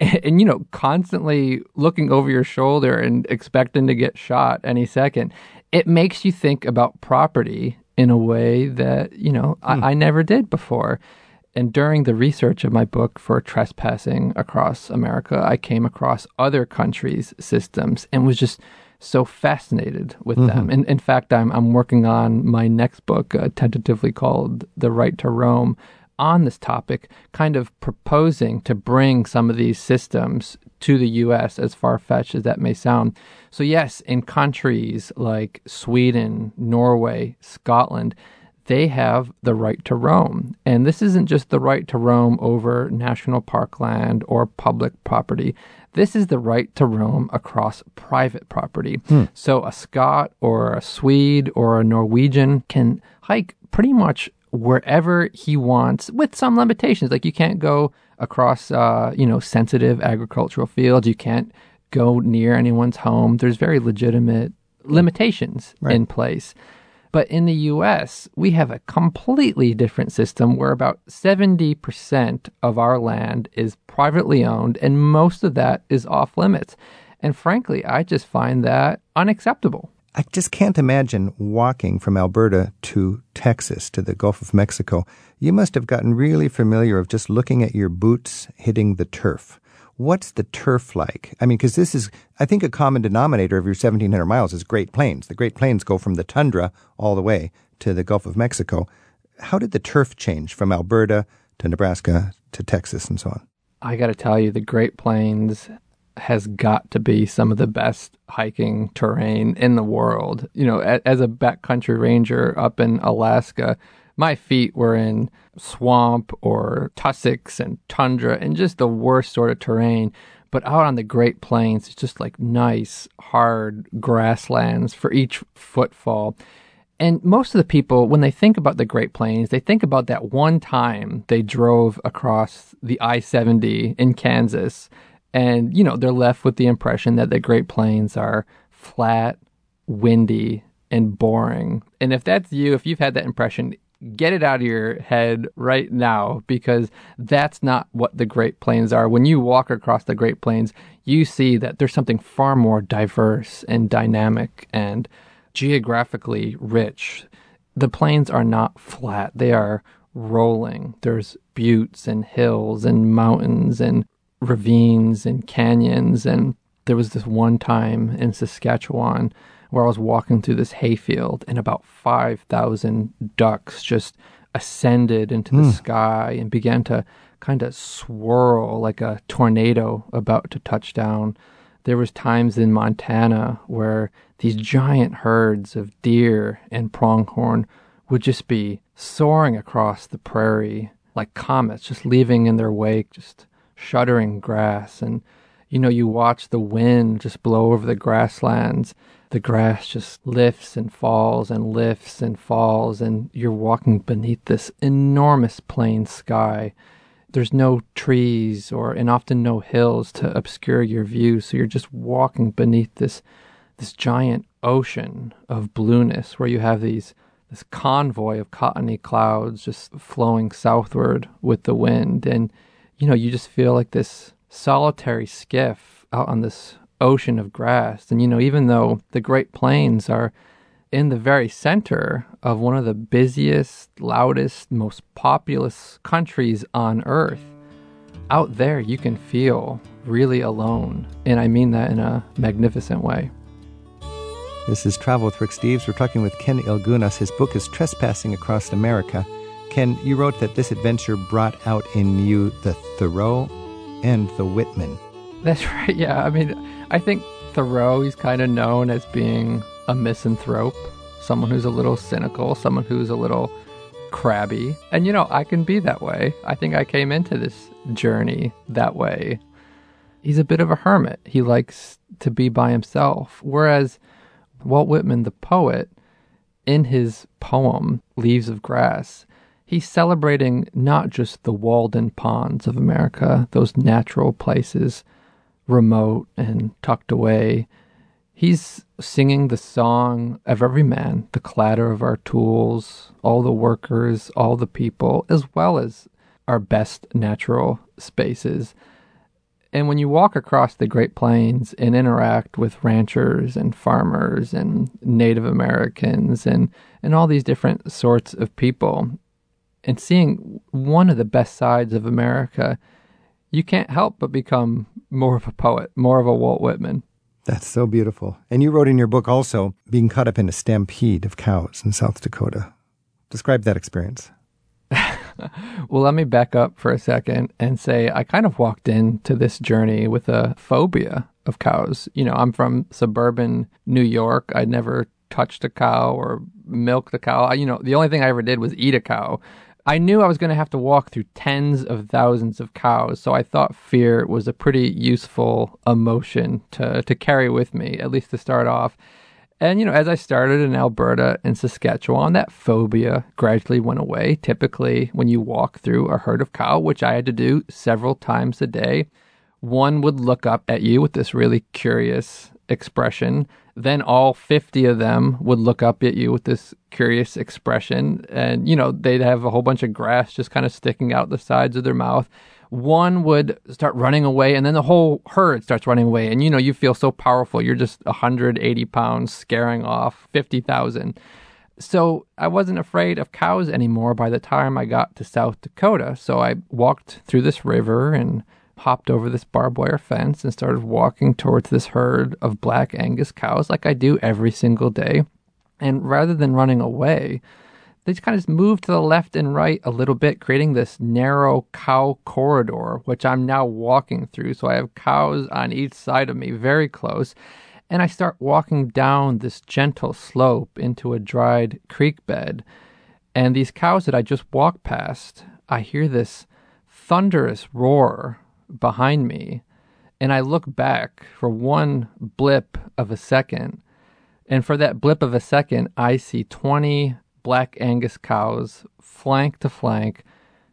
and, and, you know, constantly looking over your shoulder and expecting to get shot any second, it makes you think about property in a way that, you know, hmm. I, I never did before. And during the research of my book for trespassing across America, I came across other countries' systems and was just so fascinated with mm-hmm. them. And in fact, I'm I'm working on my next book, uh, tentatively called "The Right to Roam," on this topic, kind of proposing to bring some of these systems to the U.S. As far fetched as that may sound. So yes, in countries like Sweden, Norway, Scotland. They have the right to roam. And this isn't just the right to roam over national park land or public property. This is the right to roam across private property. Hmm. So a Scot or a Swede or a Norwegian can hike pretty much wherever he wants with some limitations. Like you can't go across, uh, you know, sensitive agricultural fields. You can't go near anyone's home. There's very legitimate limitations right. in place. But in the US, we have a completely different system where about 70% of our land is privately owned and most of that is off limits. And frankly, I just find that unacceptable. I just can't imagine walking from Alberta to Texas to the Gulf of Mexico. You must have gotten really familiar of just looking at your boots hitting the turf. What's the turf like? I mean, because this is, I think, a common denominator of your 1,700 miles is Great Plains. The Great Plains go from the tundra all the way to the Gulf of Mexico. How did the turf change from Alberta to Nebraska to Texas and so on? I got to tell you, the Great Plains has got to be some of the best hiking terrain in the world. You know, as a backcountry ranger up in Alaska, my feet were in swamp or tussocks and tundra and just the worst sort of terrain. But out on the Great Plains, it's just like nice, hard grasslands for each footfall. And most of the people, when they think about the Great Plains, they think about that one time they drove across the I 70 in Kansas. And, you know, they're left with the impression that the Great Plains are flat, windy, and boring. And if that's you, if you've had that impression, get it out of your head right now because that's not what the Great Plains are. When you walk across the Great Plains, you see that there's something far more diverse and dynamic and geographically rich. The plains are not flat, they are rolling. There's buttes and hills and mountains and ravines and canyons. And there was this one time in Saskatchewan where I was walking through this hayfield and about 5,000 ducks just ascended into the mm. sky and began to kind of swirl like a tornado about to touch down. There was times in Montana where these giant herds of deer and pronghorn would just be soaring across the prairie like comets, just leaving in their wake just shuddering grass and you know, you watch the wind just blow over the grasslands the grass just lifts and falls and lifts and falls, and you're walking beneath this enormous plain sky. There's no trees or and often no hills to obscure your view, so you're just walking beneath this this giant ocean of blueness where you have these this convoy of cottony clouds just flowing southward with the wind and you know you just feel like this solitary skiff out on this ocean of grass. And, you know, even though the Great Plains are in the very center of one of the busiest, loudest, most populous countries on earth, out there you can feel really alone. And I mean that in a magnificent way. This is Travel with Rick Steves. We're talking with Ken Ilgunas. His book is Trespassing Across America. Ken, you wrote that this adventure brought out in you the Thoreau and the Whitman. That's right. Yeah. I mean, I think Thoreau, he's kind of known as being a misanthrope, someone who's a little cynical, someone who's a little crabby. And, you know, I can be that way. I think I came into this journey that way. He's a bit of a hermit. He likes to be by himself. Whereas Walt Whitman, the poet, in his poem, Leaves of Grass, he's celebrating not just the Walden ponds of America, those natural places, remote and tucked away. He's singing the song of every man, the clatter of our tools, all the workers, all the people, as well as our best natural spaces. And when you walk across the Great Plains and interact with ranchers and farmers and Native Americans and, and all these different sorts of people, and seeing one of the best sides of America, you can't help but become more of a poet, more of a Walt Whitman. That's so beautiful. And you wrote in your book also being caught up in a stampede of cows in South Dakota. Describe that experience. well, let me back up for a second and say I kind of walked into this journey with a phobia of cows. You know, I'm from suburban New York. I'd never touched a cow or milked a cow. I, you know, the only thing I ever did was eat a cow. I knew I was going to have to walk through tens of thousands of cows, so I thought fear was a pretty useful emotion to, to carry with me, at least to start off. And, you know, as I started in Alberta and Saskatchewan, that phobia gradually went away. Typically, when you walk through a herd of cow, which I had to do several times a day, one would look up at you with this really curious expression. Then all 50 of them would look up at you with this curious expression. And, you know, they'd have a whole bunch of grass just kind of sticking out the sides of their mouth one would start running away and then the whole herd starts running away and you know you feel so powerful you're just 180 pounds scaring off 50000 so i wasn't afraid of cows anymore by the time i got to south dakota so i walked through this river and hopped over this barbed wire fence and started walking towards this herd of black angus cows like i do every single day and rather than running away they just kind of move to the left and right a little bit, creating this narrow cow corridor, which I'm now walking through. So I have cows on each side of me, very close. And I start walking down this gentle slope into a dried creek bed. And these cows that I just walked past, I hear this thunderous roar behind me. And I look back for one blip of a second. And for that blip of a second, I see 20 black Angus cows, flank to flank,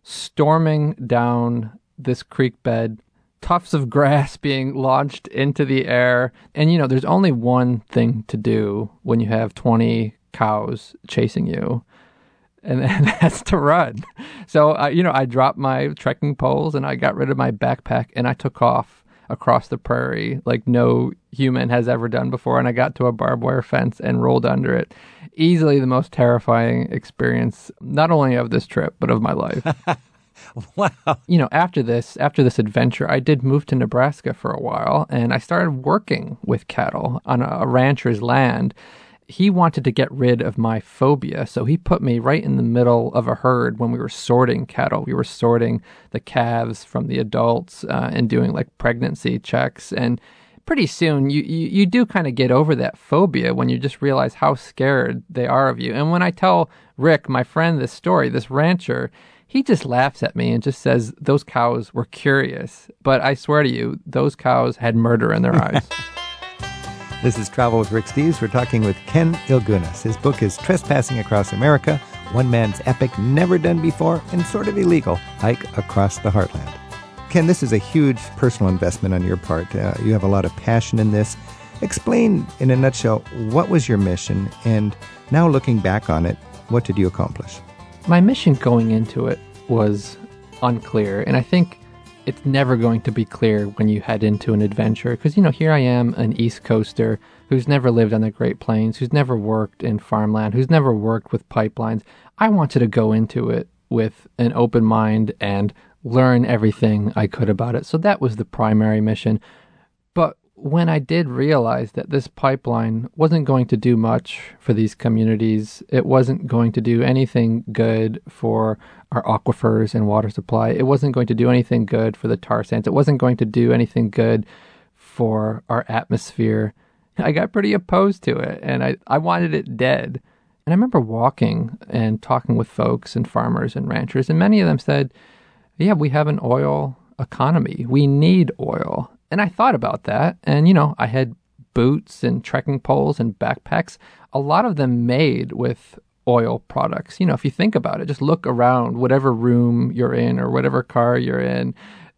storming down this creek bed, tufts of grass being launched into the air. And, you know, there's only one thing to do when you have 20 cows chasing you. And, and that's to run. So, uh, you know, I dropped my trekking poles and I got rid of my backpack and I took off across the prairie like no human has ever done before. And I got to a barbed wire fence and rolled under it. Easily the most terrifying experience, not only of this trip, but of my life. wow. You know, after this, after this adventure, I did move to Nebraska for a while and I started working with cattle on a, a rancher's land he wanted to get rid of my phobia. So he put me right in the middle of a herd when we were sorting cattle. We were sorting the calves from the adults uh, and doing like pregnancy checks. And pretty soon you, you, you do kind of get over that phobia when you just realize how scared they are of you. And when I tell Rick, my friend, this story, this rancher, he just laughs at me and just says those cows were curious. But I swear to you, those cows had murder in their eyes. This is Travel with Rick Steves. We're talking with Ken Ilgunas. His book is Trespassing Across America, one man's epic, never done before, and sort of illegal hike across the heartland. Ken, this is a huge personal investment on your part. Uh, you have a lot of passion in this. Explain, in a nutshell, what was your mission, and now looking back on it, what did you accomplish? My mission going into it was unclear, and I think it's never going to be clear when you head into an adventure because you know here I am an east coaster who's never lived on the Great Plains, who's never worked in farmland, who's never worked with pipelines. I wanted to go into it with an open mind and learn everything I could about it. So that was the primary mission. When I did realize that this pipeline wasn't going to do much for these communities, it wasn't going to do anything good for our aquifers and water supply, it wasn't going to do anything good for the tar sands, it wasn't going to do anything good for our atmosphere. I got pretty opposed to it and I, I wanted it dead. And I remember walking and talking with folks and farmers and ranchers, and many of them said, Yeah, we have an oil economy. We need oil. And I thought about that. And, you know, I had boots and trekking poles and backpacks, a lot of them made with oil products. You know, if you think about it, just look around whatever room you're in or whatever car you're in,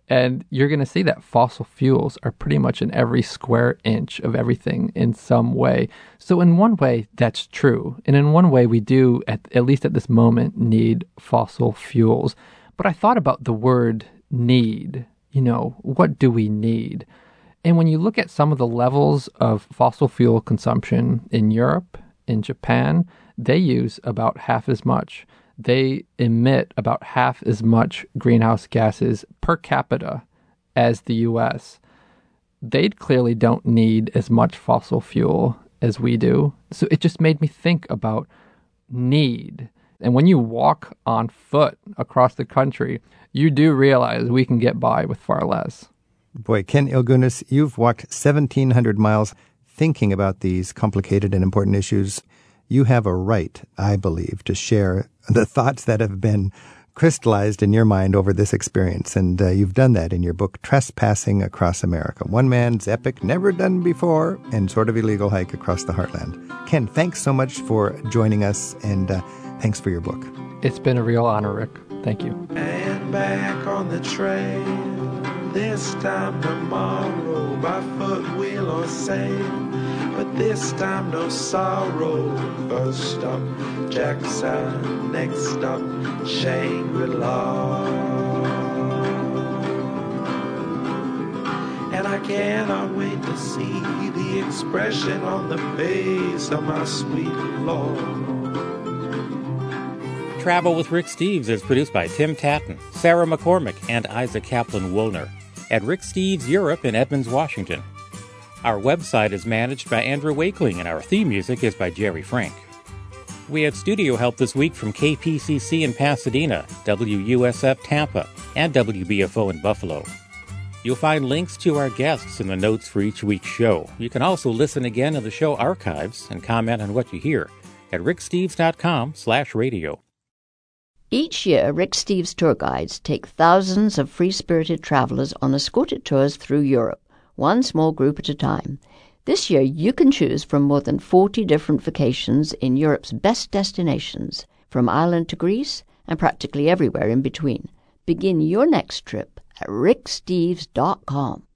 and you're going to see that fossil fuels are pretty much in every square inch of everything in some way. So, in one way, that's true. And in one way, we do, at, at least at this moment, need fossil fuels. But I thought about the word need. You know, what do we need? And when you look at some of the levels of fossil fuel consumption in Europe, in Japan, they use about half as much. They emit about half as much greenhouse gases per capita as the US. They clearly don't need as much fossil fuel as we do. So it just made me think about need. And when you walk on foot across the country, you do realize we can get by with far less. Boy, Ken Ilgunas, you've walked 1,700 miles thinking about these complicated and important issues. You have a right, I believe, to share the thoughts that have been crystallized in your mind over this experience. And uh, you've done that in your book, Trespassing Across America One Man's Epic, Never Done Before, and Sort of Illegal Hike Across the Heartland. Ken, thanks so much for joining us, and uh, thanks for your book. It's been a real honor, Rick. Thank you. Back on the trail, this time tomorrow, by foot, wheel, or sail. But this time, no sorrow. First stop, Jackson. Next stop, Shangri La. And I cannot wait to see the expression on the face of my sweet Lord. Travel with Rick Steves is produced by Tim Tattan, Sarah McCormick, and Isaac Kaplan Woolner at Rick Steves Europe in Edmonds, Washington. Our website is managed by Andrew Wakeling, and our theme music is by Jerry Frank. We had studio help this week from KPCC in Pasadena, WUSF Tampa, and WBFO in Buffalo. You'll find links to our guests in the notes for each week's show. You can also listen again to the show archives and comment on what you hear at ricksteves.com slash radio. Each year, Rick Steves tour guides take thousands of free spirited travelers on escorted tours through Europe, one small group at a time. This year, you can choose from more than 40 different vacations in Europe's best destinations, from Ireland to Greece and practically everywhere in between. Begin your next trip at ricksteves.com.